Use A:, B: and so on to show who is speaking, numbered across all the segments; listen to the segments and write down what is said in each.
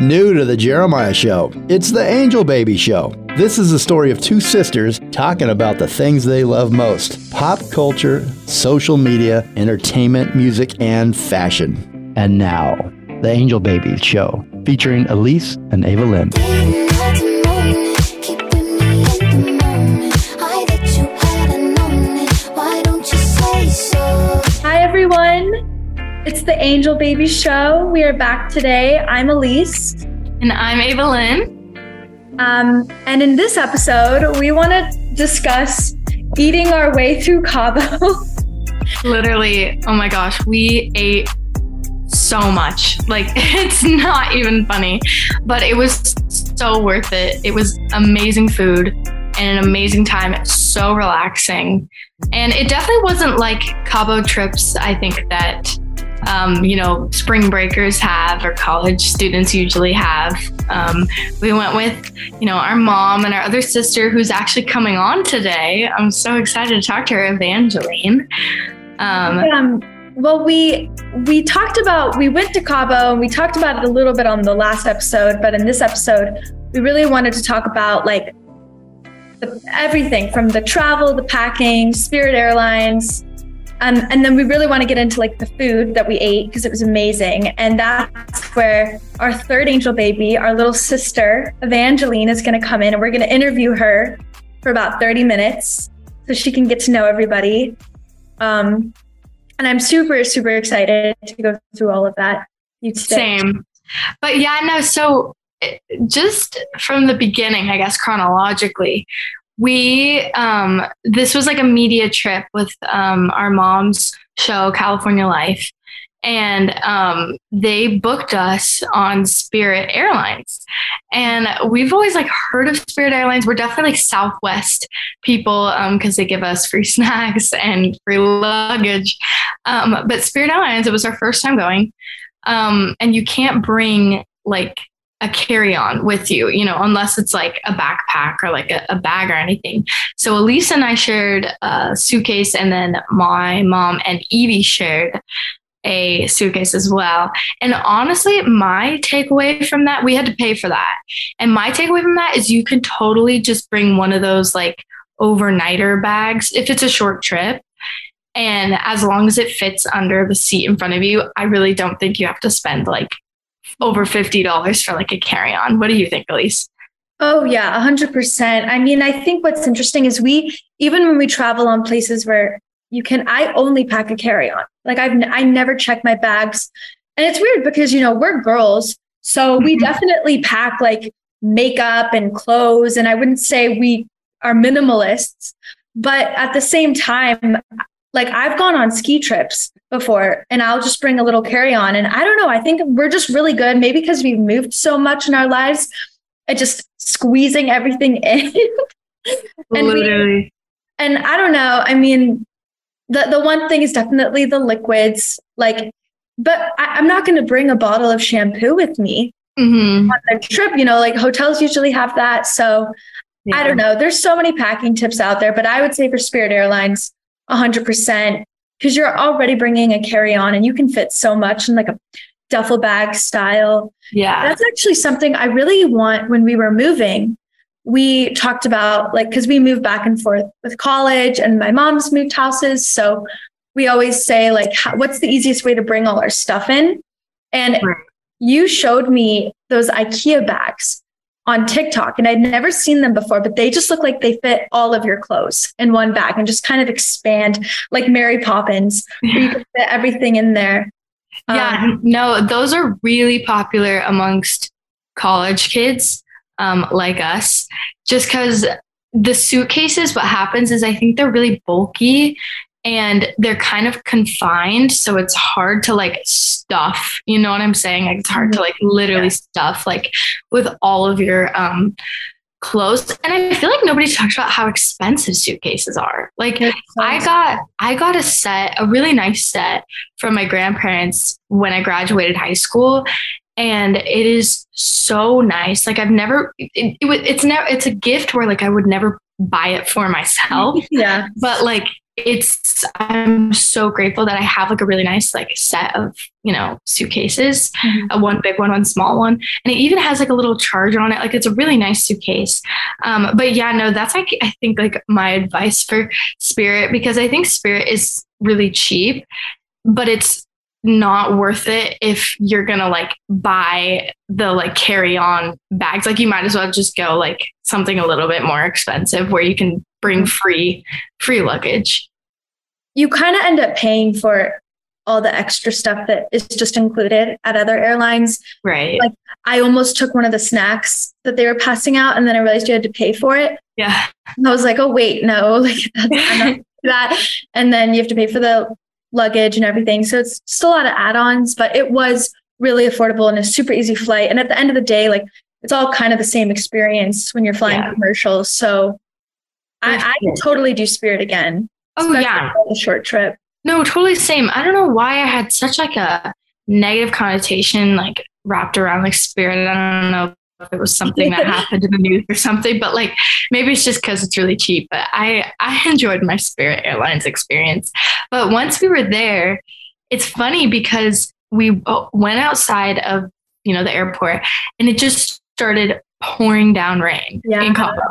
A: New to the Jeremiah Show, it's the Angel Baby Show. This is the story of two sisters talking about the things they love most pop culture, social media, entertainment, music, and fashion. And now, the Angel Baby Show, featuring Elise and Ava Lynn.
B: It's the Angel Baby Show. We are back today. I'm Elise.
C: And I'm Ava Lynn.
B: Um, and in this episode, we want to discuss eating our way through Cabo.
C: Literally, oh my gosh, we ate so much. Like, it's not even funny, but it was so worth it. It was amazing food and an amazing time. So relaxing. And it definitely wasn't like Cabo trips, I think, that um, you know, spring breakers have or college students usually have. Um, we went with, you know, our mom and our other sister who's actually coming on today. I'm so excited to talk to her, Evangeline.
B: Um, um, well, we we talked about we went to Cabo and we talked about it a little bit on the last episode, but in this episode, we really wanted to talk about like the, everything from the travel, the packing, Spirit Airlines, um, and then we really want to get into like the food that we ate because it was amazing. And that's where our third angel baby, our little sister, Evangeline, is going to come in and we're going to interview her for about 30 minutes so she can get to know everybody. Um, and I'm super, super excited to go through all of that.
C: You Same. But yeah, no, so eh, just from the beginning, I guess chronologically, we um this was like a media trip with um our mom's show California Life and um, they booked us on Spirit Airlines. And we've always like heard of Spirit Airlines. We're definitely like Southwest people because um, they give us free snacks and free luggage. Um, but Spirit Airlines, it was our first time going, um, and you can't bring like a carry on with you, you know, unless it's like a backpack or like a, a, bag or anything. So Elise and I shared a suitcase, and then my mom and Evie shared a suitcase as well. And honestly, my takeaway from that, we had to pay for that. And my takeaway from that is you can totally just bring one of those like overnighter bags if it's a short trip. And as long as it fits under the seat in front of you, I really don't think you have to spend like over $50 for like a carry on. What do you think, Elise?
B: Oh, yeah, 100%. I mean, I think what's interesting is we, even when we travel on places where you can, I only pack a carry on. Like I've, I never check my bags. And it's weird because, you know, we're girls. So we mm-hmm. definitely pack like makeup and clothes. And I wouldn't say we are minimalists, but at the same time, like I've gone on ski trips before and I'll just bring a little carry on. And I don't know, I think we're just really good, maybe because we've moved so much in our lives at just squeezing everything in.
C: and Literally. We,
B: and I don't know, I mean, the, the one thing is definitely the liquids. Like, but I, am not going to bring a bottle of shampoo with me mm-hmm. on the trip. You know, like hotels usually have that. So yeah. I don't know. There's so many packing tips out there, but I would say for Spirit Airlines, 100% because you're already bringing a carry on and you can fit so much in like a duffel bag style.
C: Yeah.
B: That's actually something I really want when we were moving. We talked about like, because we moved back and forth with college and my mom's moved houses. So we always say, like, how, what's the easiest way to bring all our stuff in? And right. you showed me those IKEA bags on TikTok and I'd never seen them before, but they just look like they fit all of your clothes in one bag and just kind of expand like Mary Poppins. Yeah. you can fit everything in there.
C: Yeah, um, no, those are really popular amongst college kids um, like us, just because the suitcases, what happens is I think they're really bulky and they're kind of confined so it's hard to like stuff you know what i'm saying? Like it's hard to like literally yeah. stuff like with all of your um clothes and i feel like nobody talks about how expensive suitcases are. Like i got i got a set a really nice set from my grandparents when i graduated high school and it is so nice. Like i've never it, it, it's never it's a gift where like i would never buy it for myself.
B: Yeah.
C: But like it's I'm so grateful that I have like a really nice like set of you know suitcases, mm-hmm. a one big one, one small one, and it even has like a little charger on it. Like it's a really nice suitcase. Um, but yeah, no, that's like I think like my advice for Spirit because I think Spirit is really cheap, but it's not worth it if you're gonna like buy the like carry on bags. Like you might as well just go like something a little bit more expensive where you can bring free free luggage.
B: You kind of end up paying for all the extra stuff that is just included at other airlines.
C: Right.
B: Like I almost took one of the snacks that they were passing out and then I realized you had to pay for it.
C: Yeah.
B: And I was like, oh wait, no, like that's that. And then you have to pay for the luggage and everything. So it's just a lot of add-ons, but it was really affordable and a super easy flight. And at the end of the day, like it's all kind of the same experience when you're flying yeah. commercial. So I, I can totally do Spirit again.
C: Oh yeah,
B: a short trip.
C: No, totally same. I don't know why I had such like a negative connotation like wrapped around like Spirit. I don't know if it was something that happened in the news or something, but like maybe it's just because it's really cheap. But I I enjoyed my Spirit Airlines experience. But once we were there, it's funny because we uh, went outside of you know the airport and it just started pouring down rain yeah. in Cabo.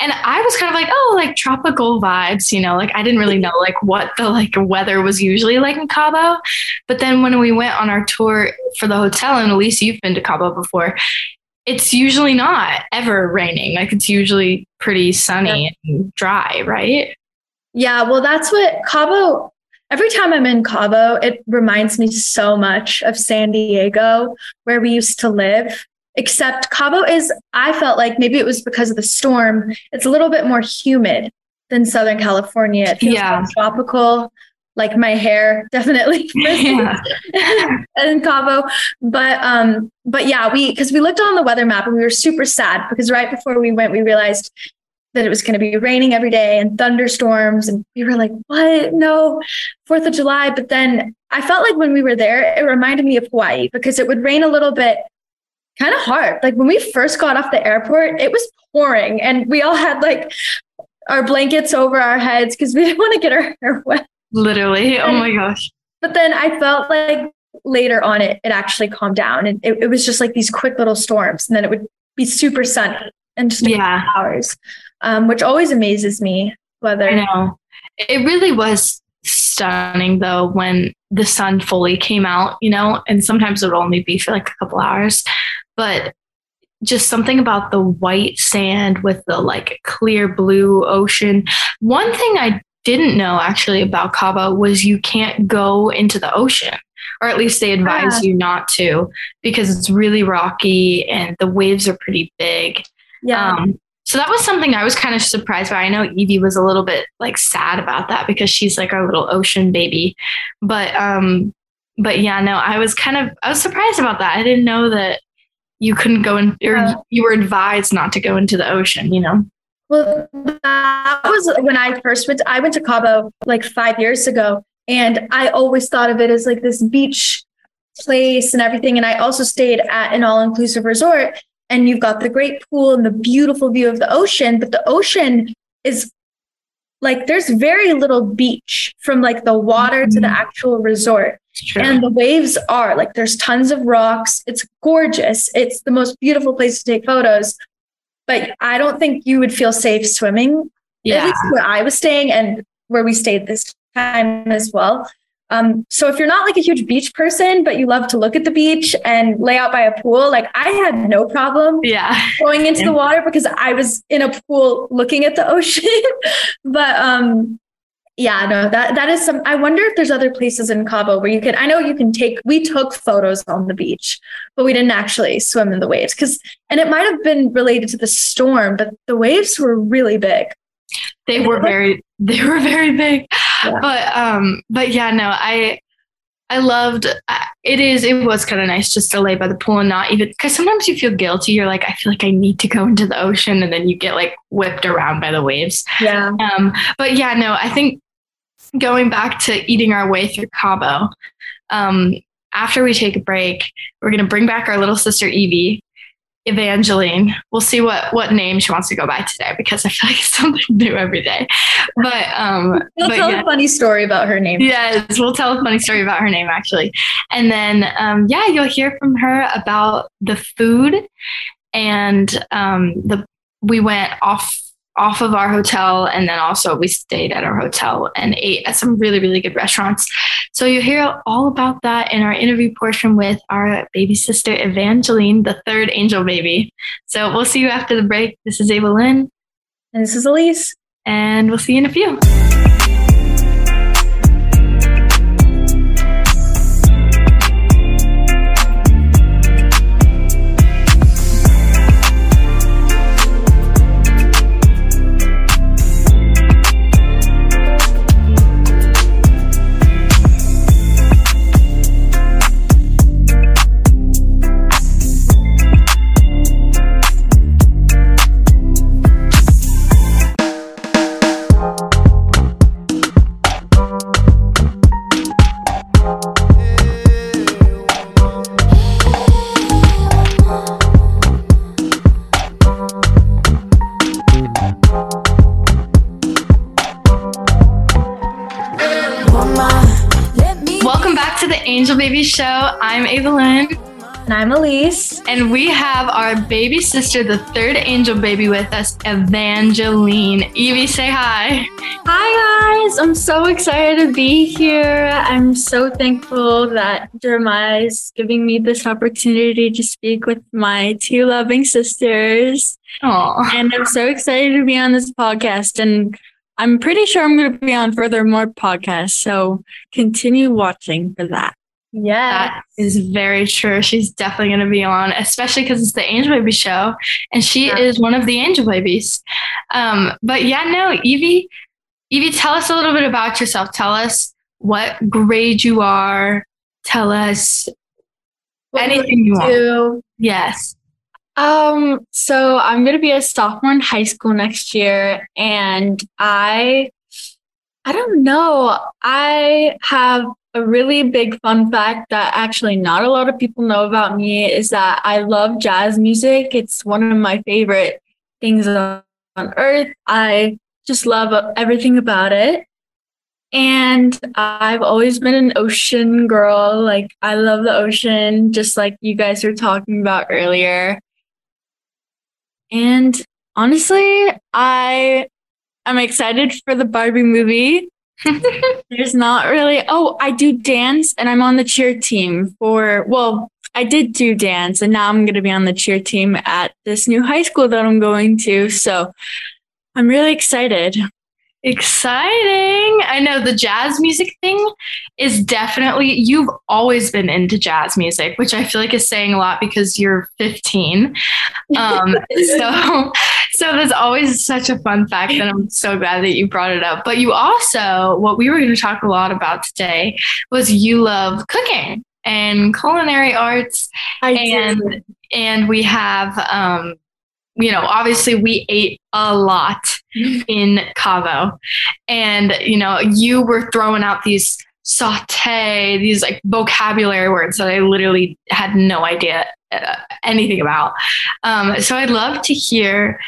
C: And I was kind of like, oh, like tropical vibes, you know, like I didn't really know like what the like weather was usually like in Cabo. But then when we went on our tour for the hotel, and Elise, you've been to Cabo before, it's usually not ever raining. Like it's usually pretty sunny yeah. and dry, right?
B: Yeah, well, that's what Cabo. Every time I'm in Cabo, it reminds me so much of San Diego, where we used to live. Except Cabo is, I felt like maybe it was because of the storm, it's a little bit more humid than Southern California. It feels yeah. tropical like my hair definitely yeah. in Cabo. But um, but yeah, we because we looked on the weather map and we were super sad because right before we went, we realized that it was going to be raining every day and thunderstorms, and we were like, "What? No, Fourth of July." But then I felt like when we were there, it reminded me of Hawaii because it would rain a little bit, kind of hard. Like when we first got off the airport, it was pouring, and we all had like our blankets over our heads because we didn't want to get our hair wet.
C: Literally. Oh my gosh.
B: But then I felt like later on it it actually calmed down and it, it was just like these quick little storms and then it would be super sunny and just yeah. hours. Um, which always amazes me whether
C: I know. It really was stunning though when the sun fully came out, you know, and sometimes it would only be for like a couple hours. But just something about the white sand with the like clear blue ocean. One thing I didn't know actually about Cabo was you can't go into the ocean, or at least they advise yeah. you not to because it's really rocky and the waves are pretty big.
B: Yeah. Um,
C: so that was something I was kind of surprised by. I know Evie was a little bit like sad about that because she's like our little ocean baby. But um but yeah, no, I was kind of I was surprised about that. I didn't know that you couldn't go in or yeah. you were advised not to go into the ocean, you know.
B: Well, that was when I first went. To, I went to Cabo like five years ago, and I always thought of it as like this beach place and everything. And I also stayed at an all-inclusive resort, and you've got the great pool and the beautiful view of the ocean. But the ocean is like there's very little beach from like the water mm-hmm. to the mm-hmm. actual resort. And the waves are like there's tons of rocks. It's gorgeous. It's the most beautiful place to take photos but I don't think you would feel safe swimming. Yeah. At least where I was staying and where we stayed this time as well. Um, so if you're not like a huge beach person, but you love to look at the beach and lay out by a pool, like I had no problem
C: yeah.
B: going into the water because I was in a pool looking at the ocean. but um, yeah, no, that that is some. I wonder if there's other places in Cabo where you can. I know you can take. We took photos on the beach, but we didn't actually swim in the waves because, and it might have been related to the storm, but the waves were really big.
C: They were very, they were very big, yeah. but um, but yeah, no, I I loved it is it was kind of nice just to lay by the pool and not even because sometimes you feel guilty. You're like, I feel like I need to go into the ocean and then you get like whipped around by the waves.
B: Yeah.
C: Um, but yeah, no, I think going back to eating our way through Cabo, um, after we take a break, we're going to bring back our little sister Evie. Evangeline. We'll see what what name she wants to go by today because I feel like it's something new every day. But um
D: we'll
C: but
D: tell
C: yeah.
D: a funny story about her name.
C: Yes, we'll tell a funny story about her name actually. And then um yeah, you'll hear from her about the food and um the we went off off of our hotel and then also we stayed at our hotel and ate at some really really good restaurants. So you'll hear all about that in our interview portion with our baby sister evangeline the third angel baby. So we'll see you after the break. This is ava lynn
D: And this is Elise.
C: and we'll see you in a few i'm Ava Lynn.
D: And I'm Elise.
C: And we have our baby sister, the third angel baby, with us, Evangeline. Evie, say hi.
D: Hi, guys. I'm so excited to be here. I'm so thankful that Jeremiah is giving me this opportunity to speak with my two loving sisters.
C: Aw.
D: And I'm so excited to be on this podcast. And I'm pretty sure I'm going to be on further more podcasts. So continue watching for that. Yeah.
C: That is very true. She's definitely going to be on, especially because it's the Angel Baby show, and she
D: Yeah.
C: is one of the Angel Babies. Um, but yeah, no, Evie, Evie, tell us a little bit about yourself. Tell us what grade you are. Tell us anything you want.
D: do.
C: Yes.
D: Um, so I'm gonna be a sophomore in high school next year, and I I don't know. I have a really big fun fact that actually not a lot of people know about me is that I love jazz music. It's one of my favorite things on, earth. I just love everything about it. And I've always been an ocean girl. Like, I love the ocean, just like you guys were talking about earlier. And honestly, I am excited for the Barbie movie. There's not really, oh, I do dance and I'm on the cheer team for, well, I did do dance and now I'm going to be on the cheer team at this new high school that I'm going to. So I'm really excited.
C: Exciting. I know the jazz music thing is definitely, you've always been into jazz music, which I feel like is saying a lot because you're 15. Um, so, so that's always such a fun fact and I'm so glad that you brought it up. But you also, what we were going to talk a lot about today was you love cooking and culinary arts
D: I
C: and
D: do.
C: and we have um you know obviously we ate a lot in Cabo. And you know you were throwing out these saute these like vocabulary words that I literally had no idea uh, anything about. Um so I'd love to hear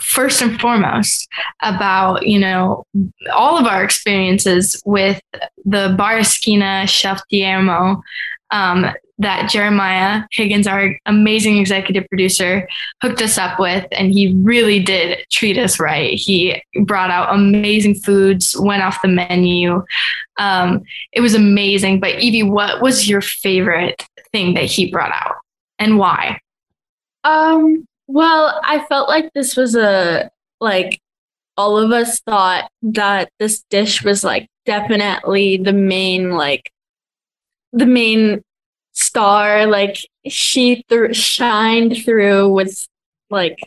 C: first and foremost about you know all of our experiences with the bar esquina chef Memo um, that Jeremiah Higgins, our amazing executive producer, hooked us up with. And he really did treat us right. He brought out amazing foods, went off the menu. Um, it was amazing. But Evie, what was your favorite thing that he brought out and why?
D: Um, well, I felt like this was a like all of us thought that this dish was like definitely the main like the main star like she th- shined through with like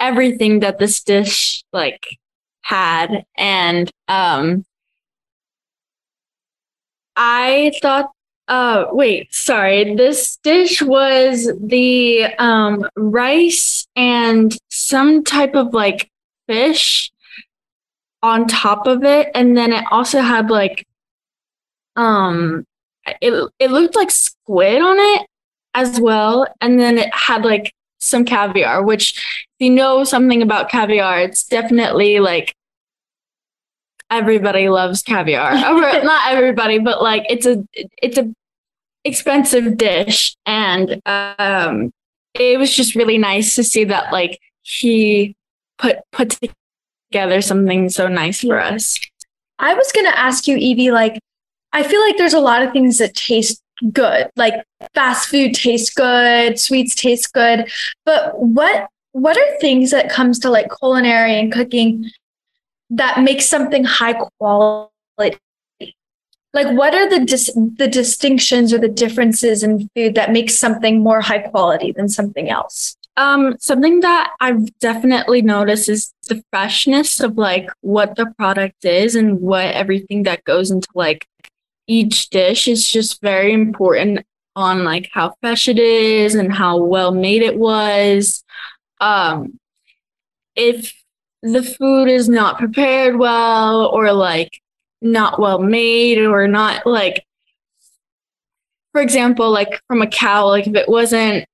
D: everything that this dish like had and um I thought uh wait, sorry. This dish was the um rice and some type of like fish on top of it and then it also had like um it it looked like squid on it as well and then it had like some caviar, which if you know something about caviar, it's definitely like everybody loves caviar. not everybody, but like it's a it's a expensive dish and um it was just really nice to see that like he put put together something so nice for us.
B: I was going to ask you Evie like I feel like there's a lot of things that taste good. Like fast food tastes good, sweets taste good, but what what are things that comes to like culinary and cooking that makes something high quality? Like what are the dis- the distinctions or the differences in food that makes something more high quality than something else?
D: Um, something that I've definitely noticed is the freshness of like what the product is and what everything that goes into like each dish is just very important on like how fresh it is and how well made it was. Um, if the food is not prepared well or like not well made or not like for example like from a cow like if it wasn't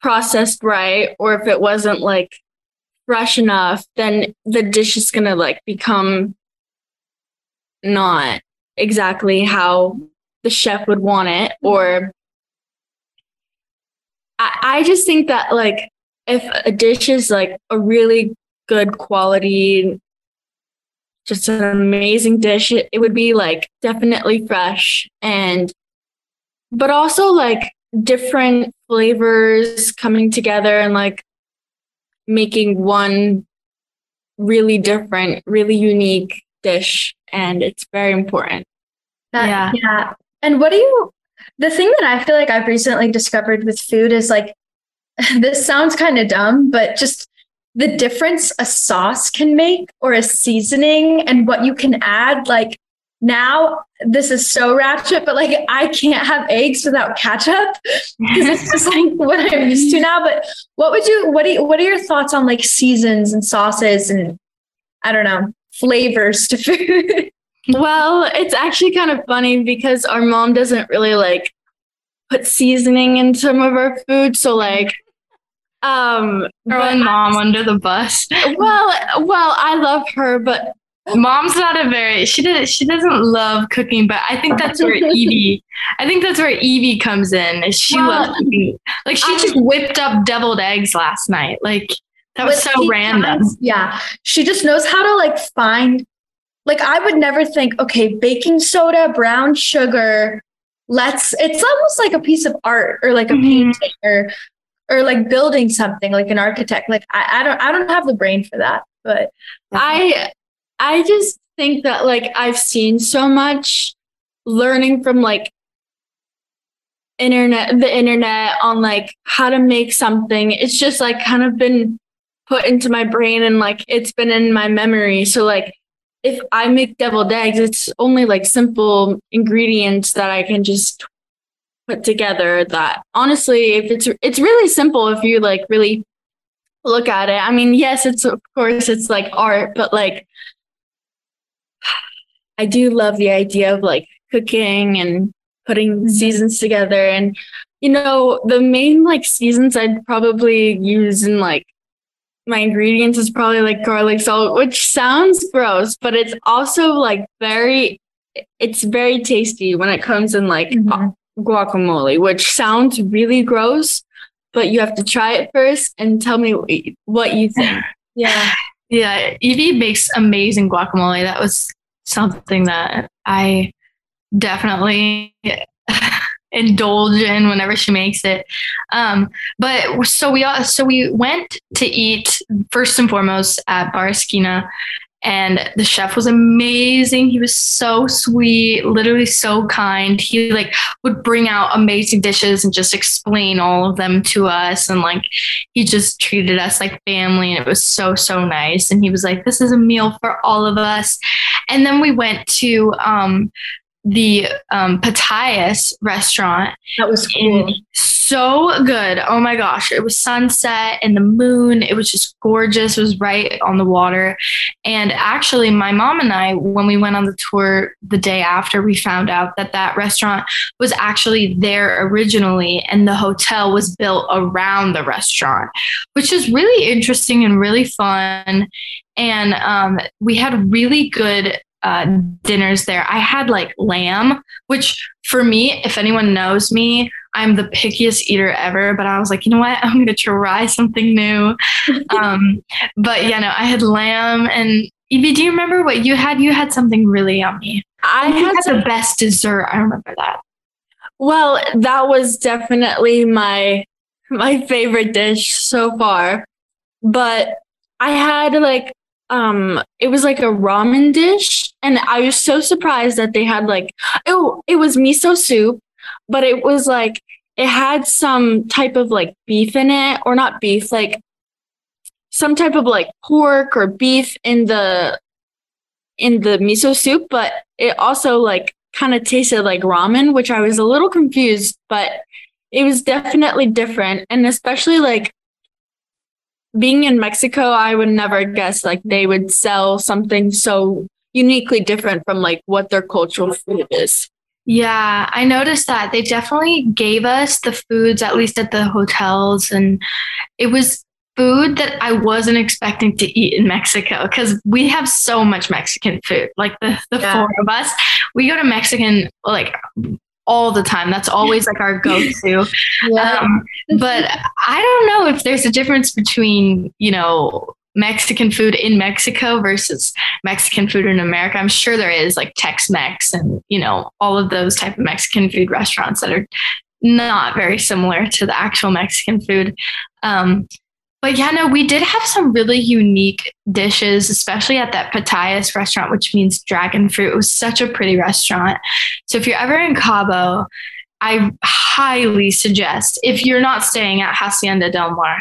D: processed right or if it wasn't like fresh enough then the dish is to like become not exactly how the chef would want it or I, I just think that like if a dish is like a really good quality just an amazing dish it, it would be like definitely fresh and but also like different flavors coming together and like making one really different really unique dish and it's very important.
B: That, yeah. Yeah. And what do you, the thing that I feel like I've recently discovered with food is like, this sounds kind of dumb, but just the difference a sauce can make or a seasoning and what you can add. Like now, this is so ratchet, but like I can't have eggs without ketchup because it's just like what I'm used to now. But what would you, what do you, what are your thoughts on like seasons and sauces and I don't know, flavors to food?
D: well, it's actually kind of funny because our mom doesn't really like put seasoning in some of our food. So like um
C: throwing mom under the bus.
D: Well, well, I love her, but
C: mom's not a very she doesn't she doesn't love cooking, but I think that's where Evie I think that's where Evie comes in. She well, loves cooking. Like she I, just whipped up deviled eggs last night. Like that was so random.
B: Yeah. She just knows how to like find like I would never think, okay, baking soda, brown sugar, let's it's almost like a piece of art or like a mm-hmm. painting or or like building something like an architect. Like I, I don't I don't have the brain for that. But
D: I I just think that like I've seen so much learning from like internet the internet on like how to make something it's just like kind of been put into my brain and like it's been in my memory. So like if I make deviled eggs, it's only like simple ingredients that I can just put together that honestly if it's it's really simple if you like really look at it. I mean, yes, it's of course it's like art, but like I do love the idea of like cooking and putting mm-hmm. seasons together and you know the main like seasons I'd probably use in like my ingredients is probably like garlic salt, which sounds gross, but it's also like very, it's very tasty when it comes in like mm-hmm. guacamole, which sounds really gross, but you have to try it first and tell me what you think.
C: yeah. Yeah. Evie makes amazing guacamole. That was something that I definitely indulge in whenever she makes it. Um, but so we all, so we went to eat first and foremost at Bar Esquina, and the chef was amazing. He was so sweet, literally so kind. He like would bring out amazing dishes and just explain all of them to us, and like he just treated us like family, and it was so so nice. And he was like, "This is a meal for all of us." And then we went to um, the um, Pitahayas restaurant.
B: That was cool.
C: so good. Oh my gosh. It was sunset and the moon. It was just gorgeous. It was right on the water. And actually, my mom and I, when we went on the tour the day after, we found out that that restaurant was actually there originally and the hotel was built around the restaurant, which is really interesting and really fun. And um, we had really good uh, dinners there. I had like lamb, which for me, if anyone knows me, I'm the pickiest eater ever. But I was like, you know what? I'm going to try something new. um, but yeah, no, I had lamb and Evie, do you remember what you had? You had something really yummy. I had, had the best dessert. I remember that.
D: Well, that was definitely my my favorite dish so far. But I had like um it was like a ramen dish and I was so surprised that they had like oh it was miso soup but it was like it had some type of like beef in it or not beef like some type of like pork or beef in the in the miso soup but it also like kind of tasted like ramen which I was a little confused but it was definitely different. And especially like being in Mexico, I would never guess like they would sell something so uniquely different from like what their cultural food is.
C: Yeah, I noticed that they definitely gave us the foods, at least at the hotels, and it was food that I wasn't expecting to eat in Mexico because we have so much Mexican food. Like the, the yeah. four of us, we go to Mexican like all the time. That's always like our go-to. yeah. Um, but I don't know if there's a difference between, you know, Mexican food in Mexico versus Mexican food in America. I'm sure there is like Tex-Mex and, you know, all of those type of Mexican food restaurants that are not very similar to the actual Mexican food. Um, but yeah, no, we did have some really unique dishes, especially at that Pitahayas restaurant, which means dragon fruit. It was such a pretty restaurant. So if you're ever in Cabo, I highly suggest if you're not staying at Hacienda Del Mar,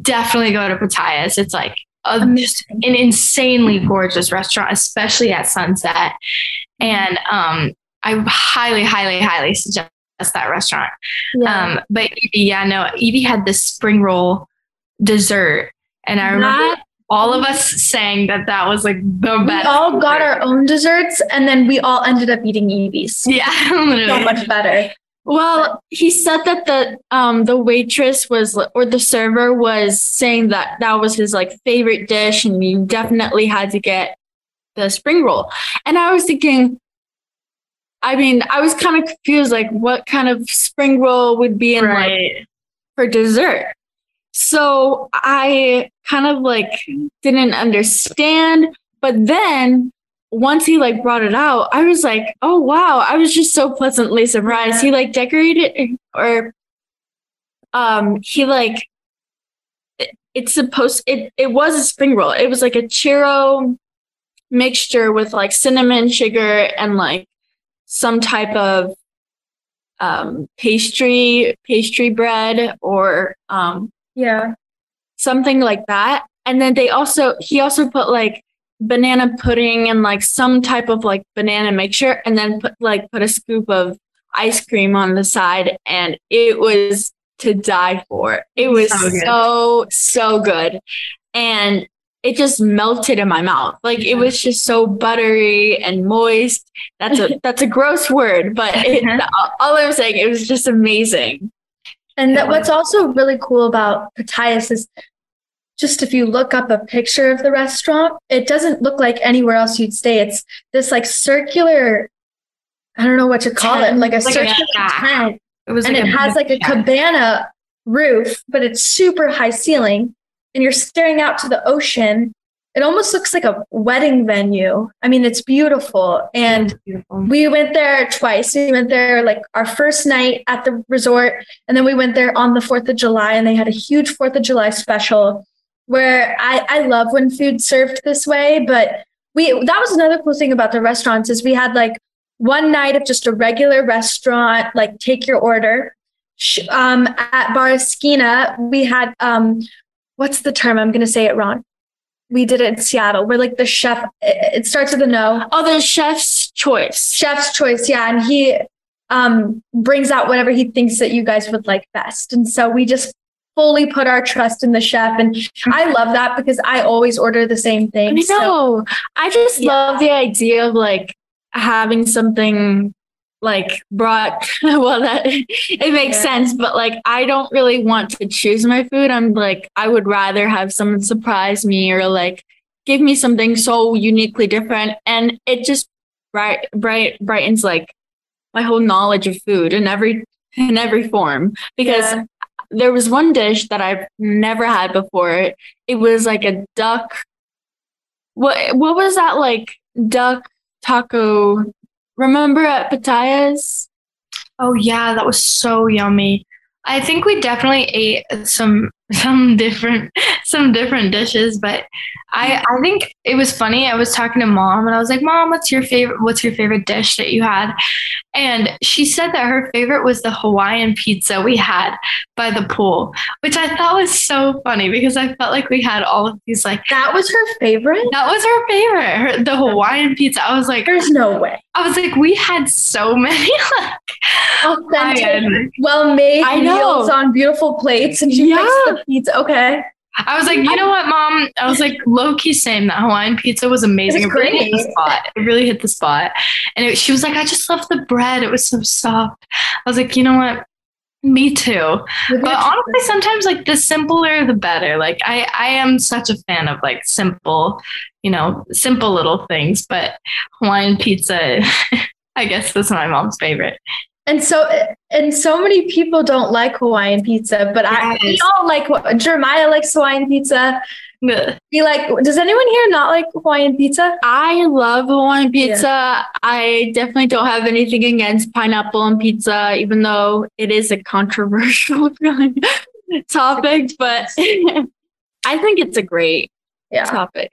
C: definitely go to Pitahayas. It's like a, an insanely gorgeous restaurant, especially at sunset. And um, I highly, highly, highly suggest that restaurant. Yeah. Um, but yeah, no, Evie had this spring roll dessert. And I remember that, all of us saying that that was like the best.
B: We all got our own desserts and then we all ended up eating Evie's.
C: Yeah,
B: literally. so much better.
D: Well, he said that the um the waitress was or the server was saying that that was his like favorite dish and you definitely had to get the spring roll. And I was thinking I mean, I was kind of confused like what kind of spring roll would be in right. like for dessert. So I kind of like didn't understand. But then once he like brought it out, I was like, oh wow, I was just so pleasantly surprised. He like decorated or um he like it's supposed it it was a spring roll. It was like a churro mixture with like cinnamon sugar and like some type of um pastry pastry bread or um
B: yeah.
D: Something like that. And then they also, he also put like banana pudding and like some type of like banana mixture and then put like put a scoop of ice cream on the side and it was to die for. It was so, so, so good. And it just melted in my mouth. Like it was just so buttery and moist. That's a that's a gross word, but it, uh-huh. all I'm saying, it was just amazing.
B: And that what's also really cool about Pitahayas is just if you look up a picture of the restaurant, it doesn't look like anywhere else you'd stay. It's this like circular, I don't know what to call tent, it, like a like circular a tent. It was and like it has like a cabana roof, but it's super high ceiling. And you're staring out to the ocean it almost looks like a wedding venue. I mean, it's beautiful. And beautiful. we went there twice. We went there like our first night at the resort. And then we went there on the 4th of July and they had a huge 4th of July special where I, I love when food served this way. But we that was another cool thing about the restaurants is we had like one night of just a regular restaurant, like take your order. Um, at Bar Esquina, we had um, what's the term? I'm going to say it wrong we did it in Seattle. We're like the chef. It starts with a no.
D: Oh, the chef's choice.
B: Chef's choice, yeah. And he um, brings out whatever he thinks that you guys would like best. And so we just fully put our trust in the chef. And I love that because I always order the same thing.
D: I know. So, I just yeah. love the idea of like having something like brought well that it makes yeah. sense but like i don't really want to choose my food i'm like i would rather have someone surprise me or like give me something so uniquely different and it just bright bright brightens like my whole knowledge of food in every in every form because yeah. There was one dish that I've never had before. It was like a duck. What what was that like duck taco? Remember at Pitahaya's?
C: Oh yeah, that was so yummy. I think we definitely ate some some different some different dishes but i i think it was funny. I was talking to mom and i was like mom what's your favorite what's your favorite dish that you had? And she said that her favorite was the hawaiian pizza we had by the pool which i thought was so funny because i felt like we had all of these like
B: that was her favorite?
C: That was her favorite her, the hawaiian pizza. I was like
B: there's no way.
C: I was like we had so many like
B: authentic. Well made meals on beautiful plates and she yeah. the pizza. Okay.
C: I was like, you know what, mom? I was like, low key same. That Hawaiian pizza was amazing. It, was it really hit the spot. It really hit the spot. And it, she was like, I just love the bread. It was so soft. I was like, you know what? Me too. But honestly, sometimes like the simpler the better. Like I, I am such a fan of like simple, you know, simple little things. But Hawaiian pizza, I guess that's my mom's favorite.
B: And so, and so many people don't like Hawaiian pizza, but yes. I we all like. Jeremiah likes Hawaiian pizza. Be like, does anyone here not like Hawaiian pizza?
D: I love Hawaiian pizza. Yeah. I definitely don't have anything against pineapple and pizza, even though it is a controversial topic. But I think it's a great yeah. topic.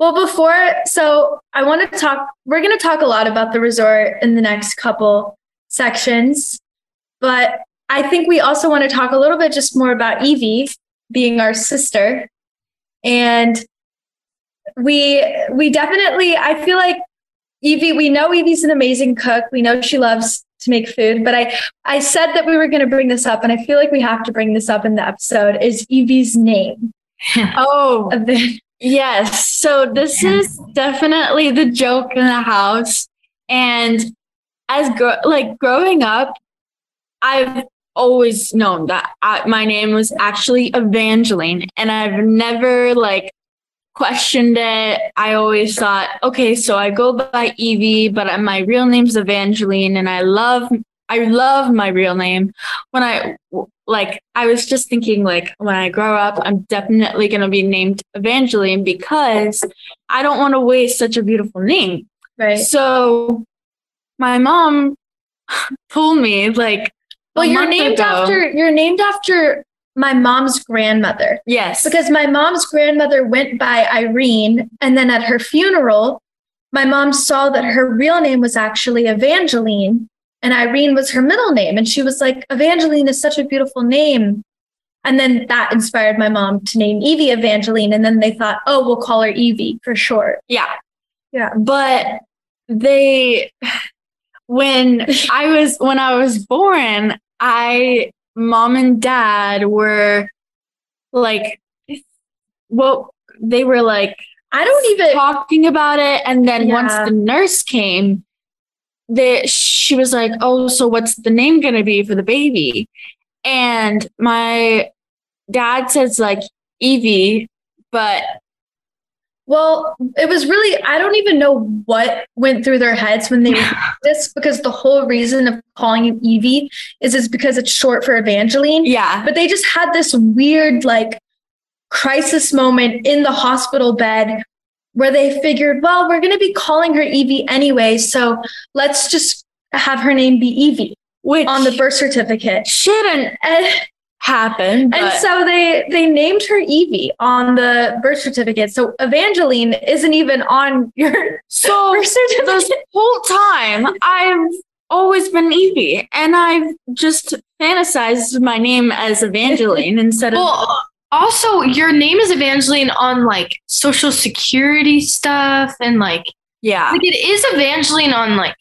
B: Well, before, so I want to talk, we're going to talk a lot about the resort in the next couple sections. But I think we also want to talk a little bit just more about Evie being our sister. And we we definitely I feel like Evie, we know Evie's an amazing cook. We know she loves to make food, but I I said that we were going to bring this up and I feel like we have to bring this up in the episode is Evie's name.
D: oh, yes. So this is definitely the joke in the house and as gro- like growing up, I've always known that I, my name was actually Evangeline, and I've never like questioned it. I always thought, okay, so I go by Evie, but my real name's Evangeline, and I love I love my real name. When I like, I was just thinking like, when I grow up, I'm definitely gonna be named Evangeline because I don't want to waste such a beautiful name.
B: Right.
D: So my mom told me like
B: well you're named ago, after you're named after my mom's grandmother.
D: Yes.
B: Because my mom's grandmother went by irene and then at her funeral my mom saw that her real name was actually evangeline and irene was her middle name and she was like evangeline is such a beautiful name. And then that inspired my mom to name evie evangeline and then they thought oh we'll call her evie for short.
D: Yeah.
B: Yeah.
D: But they when I was when I was born, I mom and dad were like well they were like
B: I don't even
D: talking about it and then yeah. once the nurse came that she was like oh so what's the name going to be for the baby and my dad says like Evie but
B: well, it was really, I don't even know what went through their heads when they did this because the whole reason of calling it Evie is is because it's short for Evangeline.
D: Yeah.
B: But they just had this weird like crisis moment in the hospital bed where they figured, well, we're going to be calling her Evie anyway. So let's just have her name be Evie. Which on the birth certificate.
D: Shouldn't. And, happen.
B: And so they they named her Evie on the birth certificate. So Evangeline isn't even on your
D: so birth certificate. This whole time I've always been Evie, and I've just fantasized my name as Evangeline instead of.
C: Well, also, your name is Evangeline on like social security stuff and like
D: yeah,
C: like it is Evangeline on like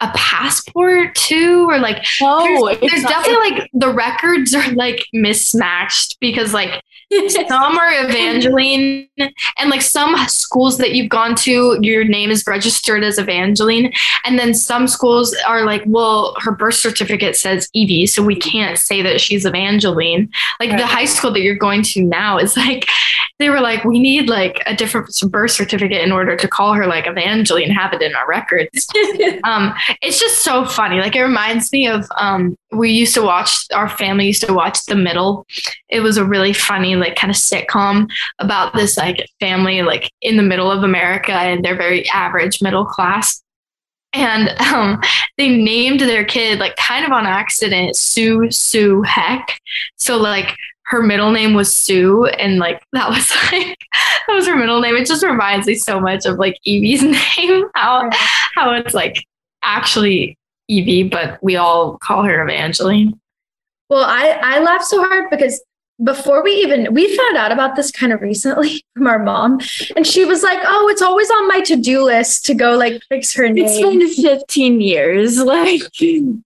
C: a passport too or like
D: no,
C: there's, there's definitely like the records are like mismatched because like some are Evangeline, and like some schools that you've gone to, your name is registered as Evangeline. And then some schools are like, well, her birth certificate says Evie, so we can't say that she's Evangeline. Like right. the high school that you're going to now is like, they were like, we need like a different birth certificate in order to call her like Evangeline, have it in our records. um, it's just so funny. Like it reminds me of um, we used to watch our family used to watch The Middle. It was a really funny like kind of sitcom about this like family like in the middle of America and they're very average middle class. And um, they named their kid like kind of on accident Sue Sue Heck. So like her middle name was Sue, and like that was like that was her middle name. It just reminds me so much of like Evie's name, how how it's like actually Evie, but we all call her Evangeline.
B: Well, I I laugh so hard because before we even we found out about this kind of recently from our mom and she was like oh it's always on my to-do list to go like fix her name
D: it's been 15 years like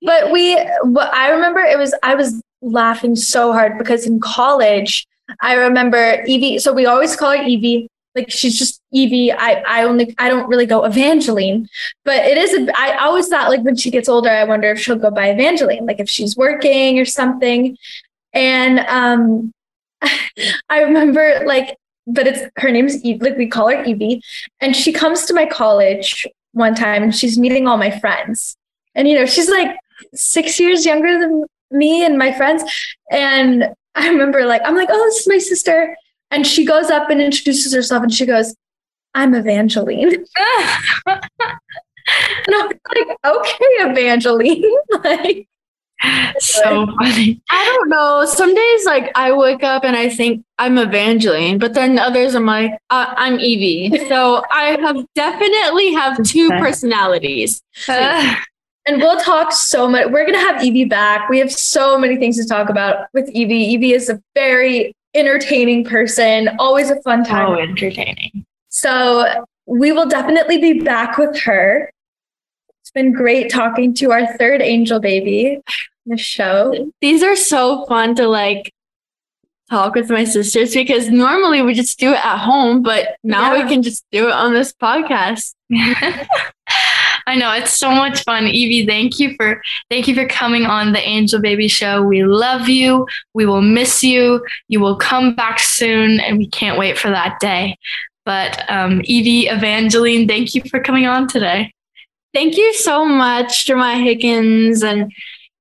B: but we what i remember it was i was laughing so hard because in college i remember evie so we always call her evie like she's just evie i i only i don't really go evangeline but it is a, I always thought like when she gets older i wonder if she'll go by evangeline like if she's working or something and um, I remember like, but it's her name's like we call her Evie. And she comes to my college one time and she's meeting all my friends. And you know, she's like six years younger than me and my friends. And I remember like, I'm like, oh, this is my sister. And she goes up and introduces herself and she goes, I'm Evangeline. and I'm like, okay, Evangeline. like,
C: so funny.
D: I don't know. Some days, like I wake up and I think I'm Evangeline, but then others I'm like uh, I'm Evie. So I have definitely have two personalities. Uh,
B: and we'll talk so much. We're gonna have Evie back. We have so many things to talk about with Evie. Evie is a very entertaining person. Always a fun time.
C: Oh, entertaining.
B: So we will definitely be back with her. It's been great talking to our third angel baby the show.
D: These are so fun to like talk with my sisters because normally we just do it at home, but now yeah. we can just do it on this podcast.
C: I know it's so much fun. Evie, thank you for thank you for coming on the Angel Baby Show. We love you. We will miss you. You will come back soon, and we can't wait for that day. But um, Evie Evangeline, thank you for coming on today.
D: Thank you so much, Jeremiah Higgins, and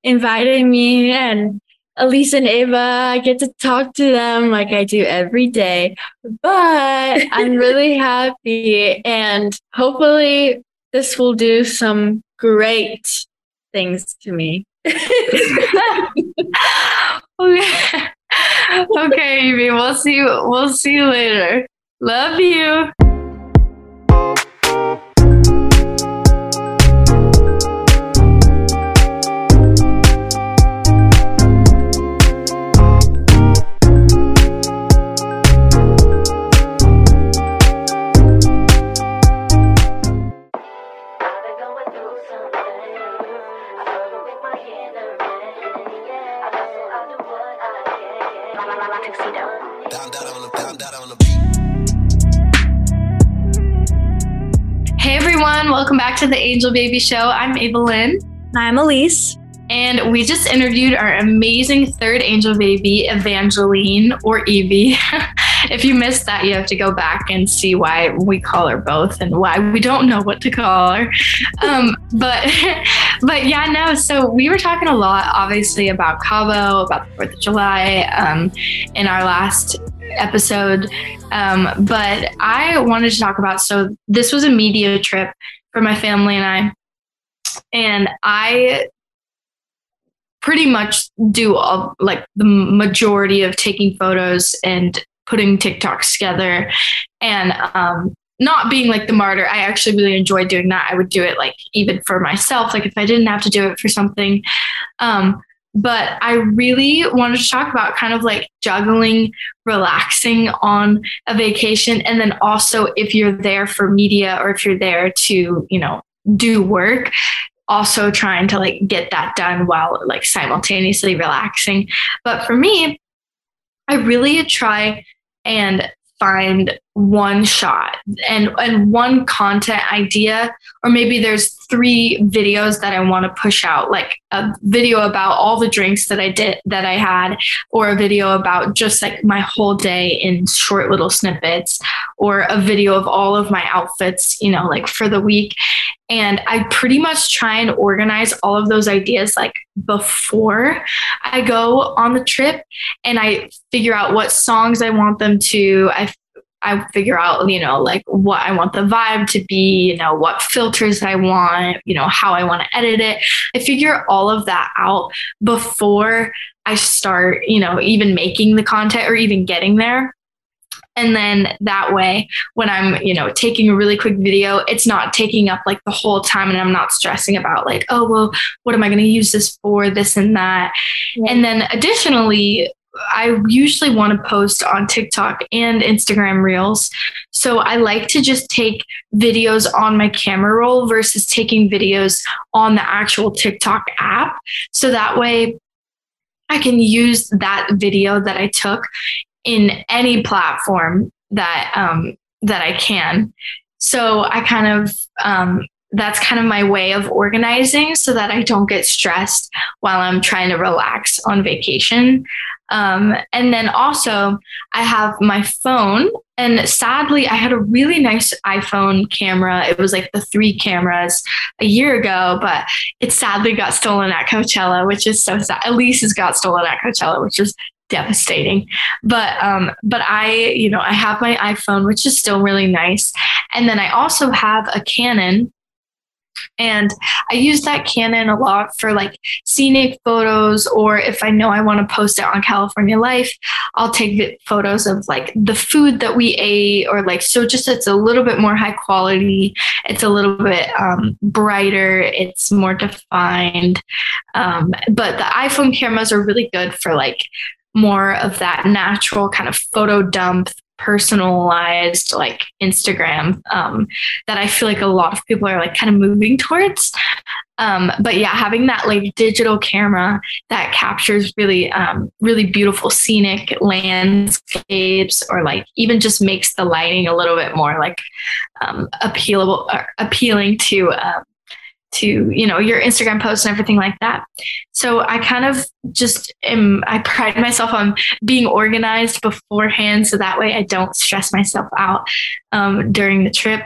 D: inviting me and Elise and Ava, I get to talk to them like I do every day. But I'm really happy and hopefully this will do some great things to me.
C: okay. okay, Evie. We'll see. We'll see you later. Love you. Angel Baby Show. I'm Ava Lynn.
B: I'm Elise.
C: And we just interviewed our amazing third angel baby, Evangeline or Evie. if you missed that, you have to go back and see why we call her both and why we don't know what to call her. Um, but, but yeah, no. So we were talking a lot, obviously, about Cabo, about the Fourth of July, um, in our last episode. Um, but I wanted to talk about. So this was a media trip for my family and I, and I pretty much do all, like the majority of taking photos and putting TikToks together and um, not being like the martyr. I actually really enjoy doing that. I would do it like even for myself, like if I didn't have to do it for something. Um, but I really wanted to talk about kind of like juggling, relaxing on a vacation. And then also if you're there for media or if you're there to, you know, do work, also trying to like get that done while like simultaneously relaxing. But for me, I really try and find one shot and and one content idea or maybe there's three videos that I want to push out like a video about all the drinks that I did that I had or a video about just like my whole day in short little snippets or a video of all of my outfits you know like for the week. And I pretty much try and organize all of those ideas like before I go on the trip and I figure out what songs I want them to I I figure out, you know, like what I want the vibe to be, you know, what filters I want, you know, how I want to edit it. I figure all of that out before I start, you know, even making the content or even getting there. And then that way, when I'm, you know, taking a really quick video, it's not taking up like the whole time and I'm not stressing about like, oh, well, what am I going to use this for? This and that. Yeah. And then additionally, I usually want to post on TikTok and Instagram Reels. So I like to just take videos on my camera roll versus taking videos on the actual TikTok app. So that way I can use that video that I took in any platform that um, that I can. So I kind of um, that's kind of my way of organizing so that I don't get stressed while I'm trying to relax on vacation. Um, and then also, I have my phone. And sadly, I had a really nice iPhone camera. It was like the three cameras a year ago, but it sadly got stolen at Coachella, which is so sad. At least it got stolen at Coachella, which is devastating. But um, but I, you know, I have my iPhone, which is still really nice. And then I also have a Canon and I use that Canon a lot for like scenic photos, or if I know I want to post it on California Life, I'll take photos of like the food that we ate, or like so just it's a little bit more high quality. It's a little bit um, brighter, it's more defined. Um, but the iPhone cameras are really good for like more of that natural kind of photo dump personalized like Instagram um, that I feel like a lot of people are like kind of moving towards. Um, but yeah, having that like digital camera that captures really, um, really beautiful scenic landscapes, or like even just makes the lighting a little bit more like um, appealable, or appealing to um, to you know your instagram posts and everything like that. So i kind of just am i pride myself on being organized beforehand so that way i don't stress myself out um, during the trip.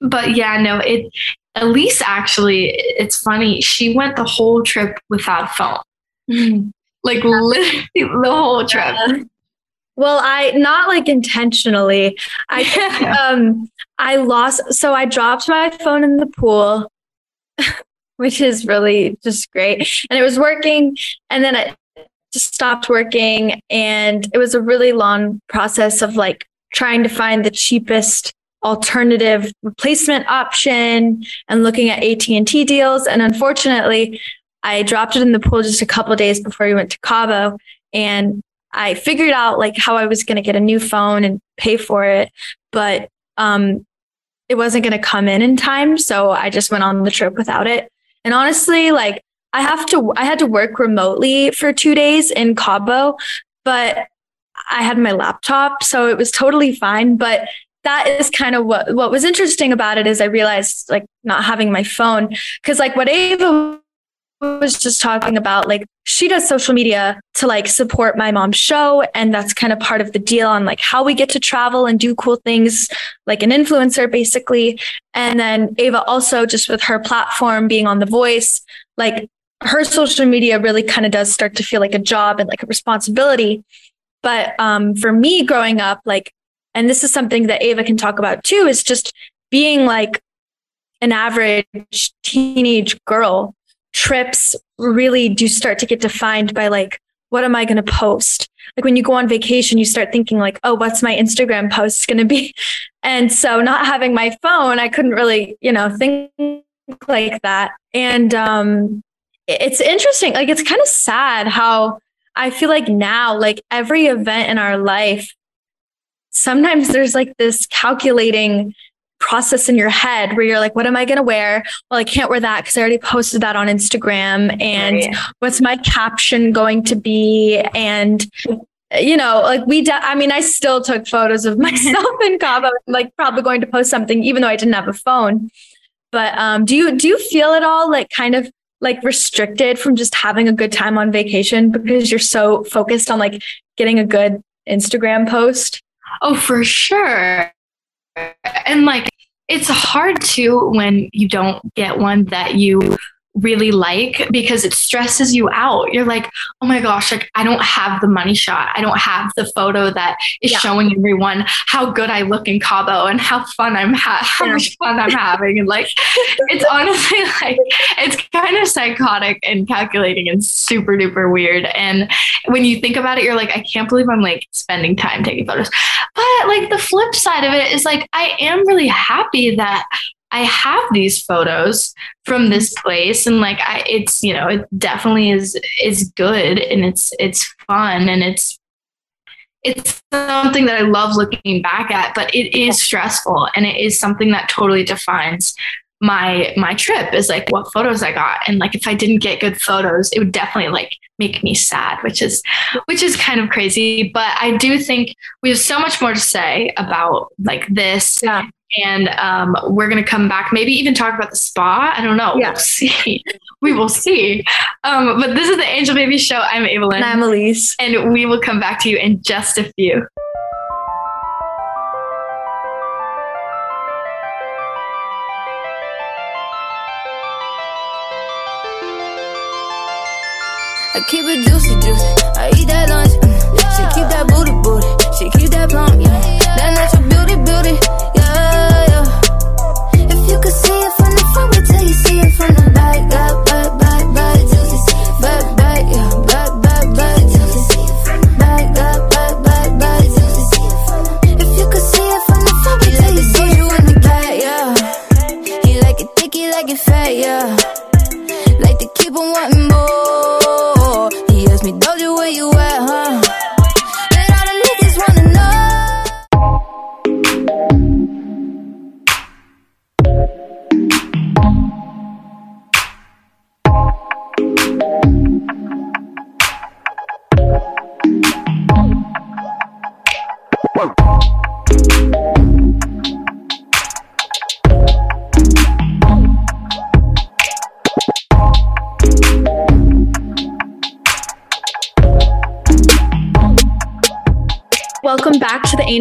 C: But yeah no it elise actually it's funny she went the whole trip without phone. Mm-hmm. like literally the whole trip.
B: Well, I not like intentionally. I um I lost so I dropped my phone in the pool which is really just great. And it was working. And then it just stopped working. And it was a really long process of like trying to find the cheapest alternative replacement option and looking at AT&T deals. And unfortunately, I dropped it in the pool just a couple days before we went to Cabo. And I figured out like how I was going to get a new phone and pay for it. But um, it wasn't going to come in in time. So I just went on the trip without it. And honestly, like I have to, I had to work remotely for two days in Cabo, but I had my laptop. So it was totally fine. But that is kind of what, what was interesting about it is I realized like not having my phone. Cause like what Ava was just talking about like she does social media to like support my mom's show and that's kind of part of the deal on like how we get to travel and do cool things like an influencer basically. And then ava also just with her platform being on the voice like her social media really kind of does start to feel like a job and like a responsibility. But um, for me growing up like and this is something that ava can talk about too is just being like an average teenage girl trips really do start to get defined by like, what am I going to post? Like when you go on vacation, you start thinking like, oh, what's my Instagram post going to be? And so not having my phone, I couldn't really, you know, think like that. And um, it's interesting. Like it's kind of sad how I feel like now, like every event in our life, sometimes there's like this calculating process in your head where you're like, what am I going to wear? Well, I can't wear that because I already posted that on Instagram. And right. what's my caption going to be? And you know, like we, de- I mean, I still took photos of myself in Cabo, like probably going to post something, even though I didn't have a phone. But um, do you do you feel at all like kind of like restricted from just having a good time on vacation because you're so focused on like getting a good Instagram post?
C: Oh, for sure. And like it's hard too when you don't get one that you really like because it stresses you out. You're like, oh my gosh, like I don't have the money shot. I don't have the photo that is yeah. showing everyone how good I look in Cabo and how fun I'm ha- how much fun I'm having. And like it's honestly like it's kind of psychotic and calculating and super duper weird. And when you think about it, you're like, I can't believe I'm like spending time taking photos. But like the flip side of it is like I am really happy that I have these photos from this mm-hmm. place and like I it's you know it definitely is is good and it's it's fun and it's it's something that I love looking back at but it is stressful and it is something that totally defines my my trip is like what photos I got and like if I didn't get good photos it would definitely like make me sad which is which is kind of crazy but I do think we have so much more to say about like this yeah and um, we're going to come back, maybe even talk about the spa. I don't know. Yeah. We'll see. we will see. Um, but this is the Angel Baby Show. I'm Ava Lynn.
B: And I'm Elise.
C: And we will come back to you in just a few. I keep it juicy, juicy. I eat that lunch. Mm. She keep that booty, booty. She keep that plump, yeah. That natural beauty, beauty.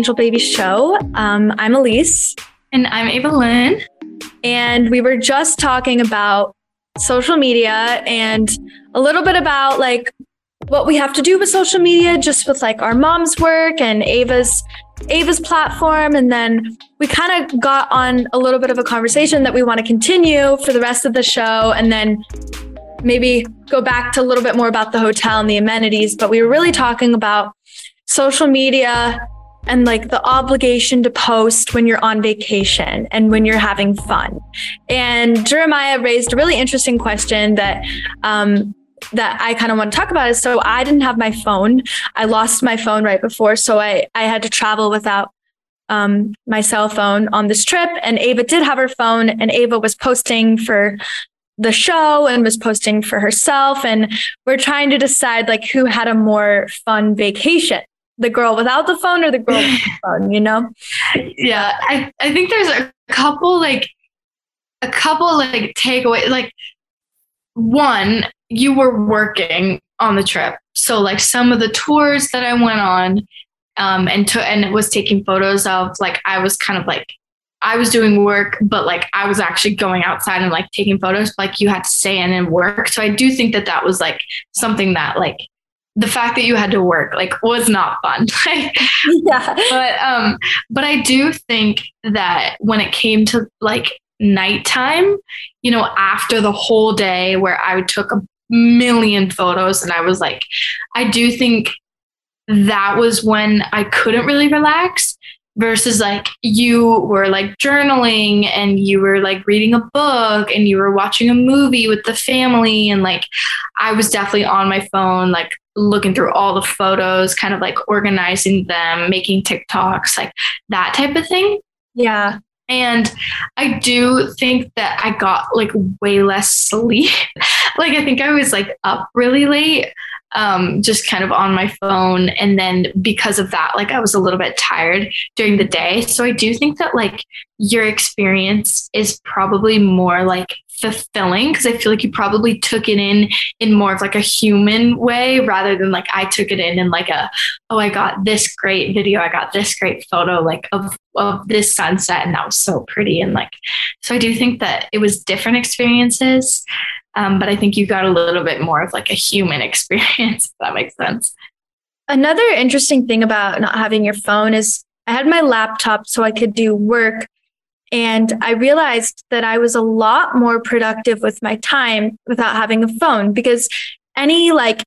B: Angel Baby Show. Um, I'm Elise.
C: And I'm Ava Lynn.
B: And we were just talking about social media and a little bit about like what we have to do with social media, just with like our mom's work and Ava's Ava's platform. And then we kind of got on a little bit of a conversation that we want to continue for the rest of the show. And then maybe go back to a little bit more about the hotel and the amenities. But we were really talking about social media and like the obligation to post when you're on vacation and when you're having fun. And Jeremiah raised a really interesting question that um, that I kind of want to talk about is so I didn't have my phone. I lost my phone right before, so I I had to travel without um, my cell phone on this trip. And Ava did have her phone, and Ava was posting for the show and was posting for herself. And we're trying to decide like who had a more fun vacation the girl without the phone or the girl with the phone, you know?
C: Yeah. I, I think there's a couple like a couple like takeaway like one, you were working on the trip. So like some of the tours that I went on um and to and was taking photos of like I was kind of like I was doing work, but like I was actually going outside and like taking photos. Like you had to stay in and work. So I do think that that was like something that like the fact that you had to work like was not fun. yeah. But um but I do think that when it came to like nighttime, you know, after the whole day where I took a million photos and I was like I do think that was when I couldn't really relax versus like you were like journaling and you were like reading a book and you were watching a movie with the family and like I was definitely on my phone like looking through all the photos kind of like organizing them making TikToks like that type of thing
B: yeah
C: And I do think that I got like way less sleep. like I think I was like up really late, um, just kind of on my phone. And then because of that, like I was a little bit tired during the day. So I do think that like your experience is probably more like fulfilling because I feel like you probably took it in in more of like a human way rather than like I took it in in like a oh I got this great video I got this great photo like of of this sunset and that was so pretty and like so I do think that it was different experiences um, but I think you got a little bit more of like a human experience if that makes sense.
B: Another interesting thing about not having your phone is I had my laptop so I could do work and I realized that I was a lot more productive with my time without having a phone because any like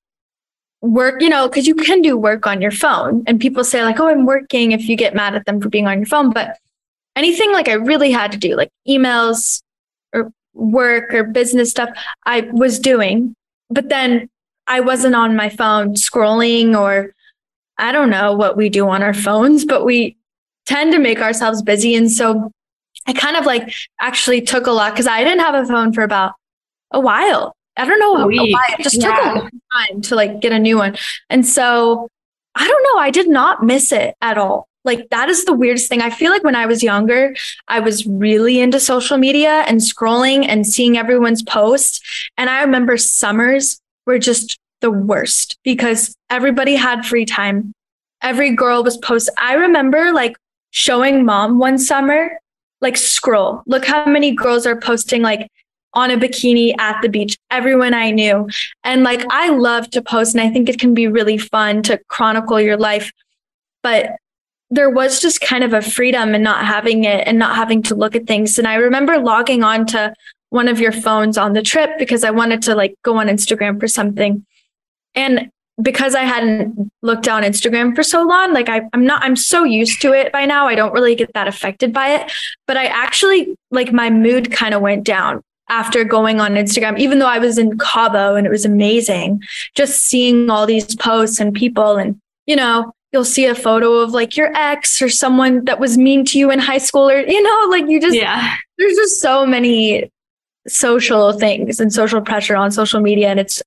B: work, you know, because you can do work on your phone. And people say, like, oh, I'm working if you get mad at them for being on your phone. But anything like I really had to do, like emails or work or business stuff, I was doing. But then I wasn't on my phone scrolling or I don't know what we do on our phones, but we tend to make ourselves busy. And so I kind of like actually took a lot because I didn't have a phone for about a while. I don't know why. It just yeah. took a long time to like get a new one. And so I don't know. I did not miss it at all. Like that is the weirdest thing. I feel like when I was younger, I was really into social media and scrolling and seeing everyone's posts. And I remember summers were just the worst because everybody had free time. Every girl was post. I remember like showing mom one summer like scroll. Look how many girls are posting like on a bikini at the beach, everyone I knew. And like I love to post and I think it can be really fun to chronicle your life. But there was just kind of a freedom in not having it and not having to look at things. And I remember logging on to one of your phones on the trip because I wanted to like go on Instagram for something. And because I hadn't looked on Instagram for so long, like I, I'm not, I'm so used to it by now. I don't really get that affected by it. But I actually, like, my mood kind of went down after going on Instagram, even though I was in Cabo and it was amazing, just seeing all these posts and people. And, you know, you'll see a photo of like your ex or someone that was mean to you in high school, or, you know, like you just, yeah, there's just so many social things and social pressure on social media. And it's,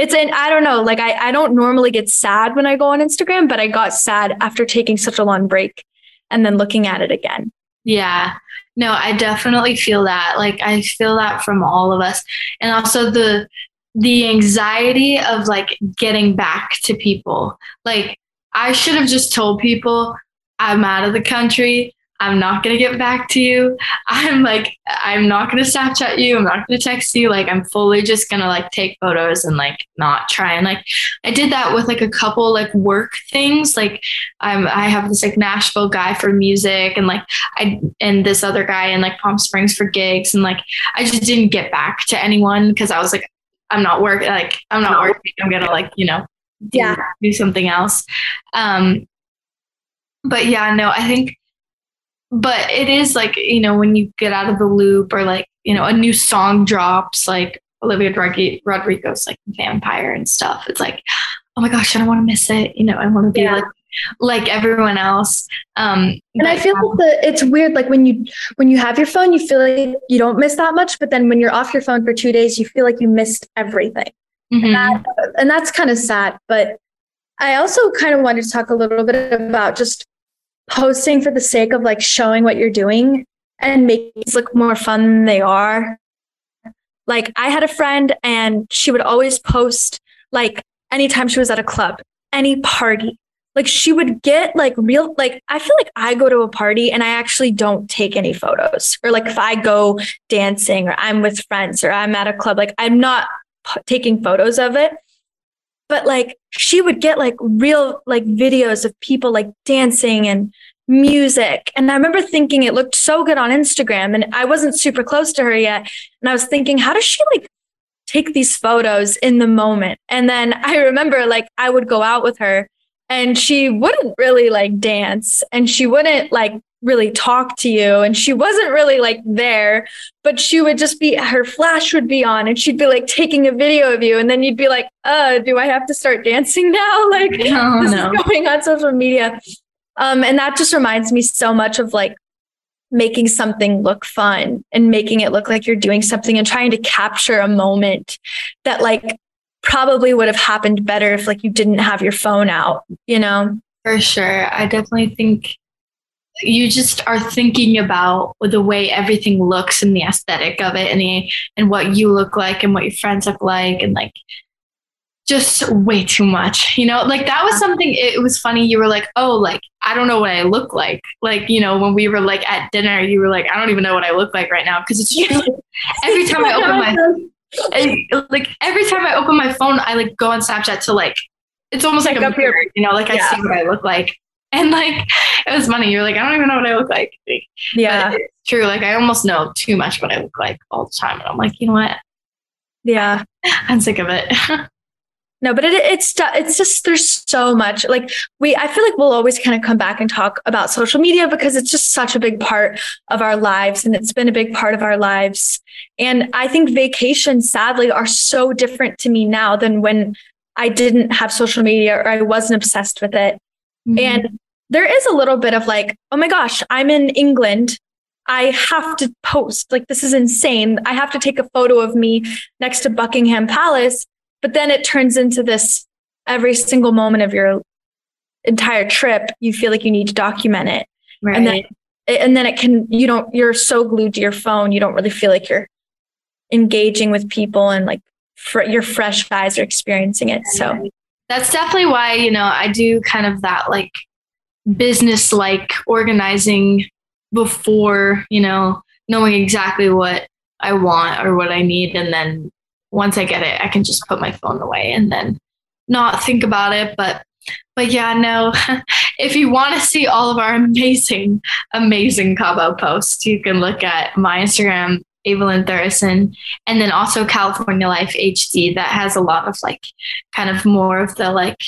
B: it's an I don't know, like I, I don't normally get sad when I go on Instagram, but I got sad after taking such a long break and then looking at it again.
C: Yeah. No, I definitely feel that. Like I feel that from all of us. And also the the anxiety of like getting back to people. Like I should have just told people I'm out of the country. I'm not going to get back to you. I'm like, I'm not going to Snapchat you. I'm not going to text you. Like, I'm fully just going to like take photos and like not try. And like, I did that with like a couple like work things. Like, I'm, I have this like Nashville guy for music and like, I, and this other guy in like Palm Springs for gigs. And like, I just didn't get back to anyone because I was like, I'm not working. Like, I'm not working. I'm going to like, you know, do, yeah. do something else. Um, but yeah, no, I think but it is like you know when you get out of the loop or like you know a new song drops like olivia rodrigo's like vampire and stuff it's like oh my gosh i don't want to miss it you know i want to be yeah. like like everyone else um
B: and i feel um, like the, it's weird like when you when you have your phone you feel like you don't miss that much but then when you're off your phone for two days you feel like you missed everything mm-hmm. and, that, and that's kind of sad but i also kind of wanted to talk a little bit about just posting for the sake of like showing what you're doing and make it look more fun than they are. Like I had a friend and she would always post like anytime she was at a club, any party. Like she would get like real like I feel like I go to a party and I actually don't take any photos. Or like if I go dancing or I'm with friends or I'm at a club like I'm not p- taking photos of it but like she would get like real like videos of people like dancing and music. And i remember thinking it looked so good on instagram and i wasn't super close to her yet. And i was thinking how does she like take these photos in the moment? And then i remember like i would go out with her and she wouldn't really like dance. And she wouldn't like really talk to you and she wasn't really like there but she would just be her flash would be on and she'd be like taking a video of you and then you'd be like uh do i have to start dancing now like no, this no. is going on social media um and that just reminds me so much of like making something look fun and making it look like you're doing something and trying to capture a moment that like probably would have happened better if like you didn't have your phone out, you know?
C: For sure. I definitely think you just are thinking about the way everything looks and the aesthetic of it and the and what you look like and what your friends look like and like just way too much you know? Like that was something it was funny you were like oh like i don't know what i look like. Like you know when we were like at dinner you were like i don't even know what i look like right now. Because it's just every time i open my like every time i open my phone i like go on snapchat to like it's almost like, like a mirror you know? Like yeah. i see what i look like and like it was funny. You're like, I don't even know what I look like.
B: Yeah.
C: But it's true. Like I almost know too much what I look like all the time. And I'm like, you know what?
B: Yeah.
C: I'm sick of it.
B: no, but it, it's it's just there's so much. Like we I feel like we'll always kind of come back and talk about social media because it's just such a big part of our lives and it's been a big part of our lives. And I think vacations sadly are so different to me now than when I didn't have social media or I wasn't obsessed with it. Mm-hmm. And there is a little bit of like, oh my gosh, I'm in England. I have to post. Like, this is insane. I have to take a photo of me next to Buckingham Palace. But then it turns into this every single moment of your entire trip, you feel like you need to document it. Right. And then and then it can you don't you're so glued to your phone, you don't really feel like you're engaging with people and like fr- your fresh eyes are experiencing it. So
C: that's definitely why, you know, I do kind of that like business like organizing before, you know, knowing exactly what I want or what I need. And then once I get it, I can just put my phone away and then not think about it. But but yeah, no, if you want to see all of our amazing, amazing Cabo posts, you can look at my Instagram Ava Lynn Thuresson, and then also California Life HD that has a lot of like kind of more of the like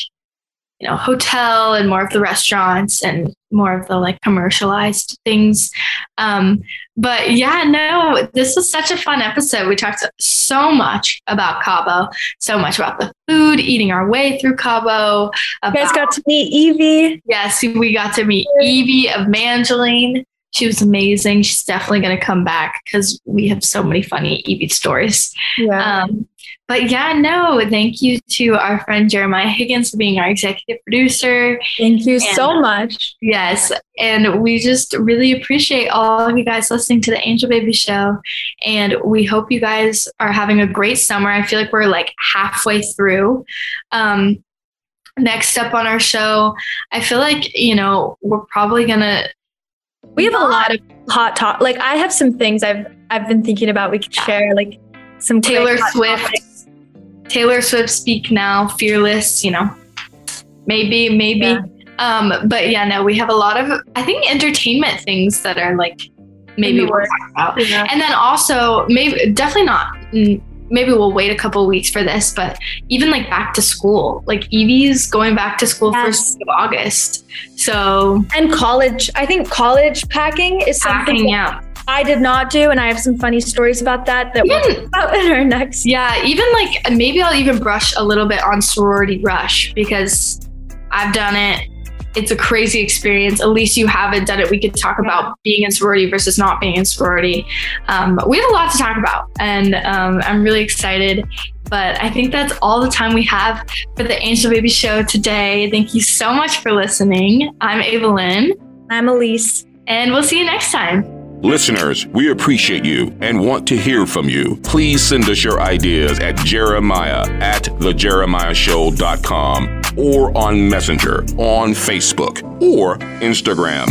C: you know hotel and more of the restaurants and more of the like commercialized things. Um but yeah no this was such a fun episode. We talked so much about cabo so much about the food eating our way through cabo
B: about, you guys got to meet evie.
C: Yes we got to meet evie evangeline she was amazing. She's definitely going to come back because we have so many funny Evie stories. Yeah. Um, but yeah, no, thank you to our friend Jeremiah Higgins for being our executive producer.
B: Thank you and, so much.
C: Yes. And we just really appreciate all of you guys listening to the Angel Baby Show. And we hope you guys are having a great summer. I feel like we're like halfway through. Um, next up on our show, I feel like, you know, we're probably going to
B: we have a lot of hot talk. Like I have some things I've I've been thinking about. We could share like some
C: Taylor Swift. Topics. Taylor Swift speak now, fearless. You know, maybe maybe. Yeah. Um, but yeah, no, we have a lot of I think entertainment things that are like maybe we'll talk about, yeah. and then also maybe definitely not maybe we'll wait a couple weeks for this, but even like back to school, like Evie's going back to school yes. first of August. So
B: and college, I think college packing is packing, something yeah. I did not do, and I have some funny stories about that that we'll about in our next.
C: Yeah, even like maybe I'll even brush a little bit on sorority rush because I've done it it's a crazy experience. At least you haven't done it. We could talk about being in sorority versus not being in sorority. Um, we have a lot to talk about, and um, I'm really excited. But I think that's all the time we have for the Angel Baby Show today. Thank you so much for listening. I'm Ava Lynn.
B: I'm Elise.
C: And we'll see you next time.
E: Listeners, we appreciate you and want to hear from you. Please send us your ideas at jeremiah at thejeremiahshow.com or on Messenger, on Facebook, or Instagram.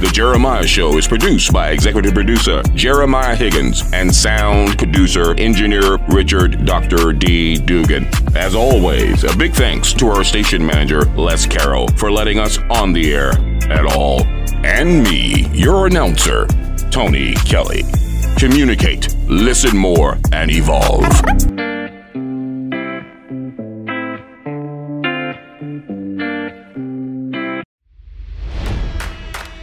E: The Jeremiah Show is produced by executive producer Jeremiah Higgins and sound producer engineer Richard Dr. D. Dugan. As always, a big thanks to our station manager Les Carroll for letting us on the air at all. And me, your announcer, Tony Kelly. Communicate, listen more, and evolve.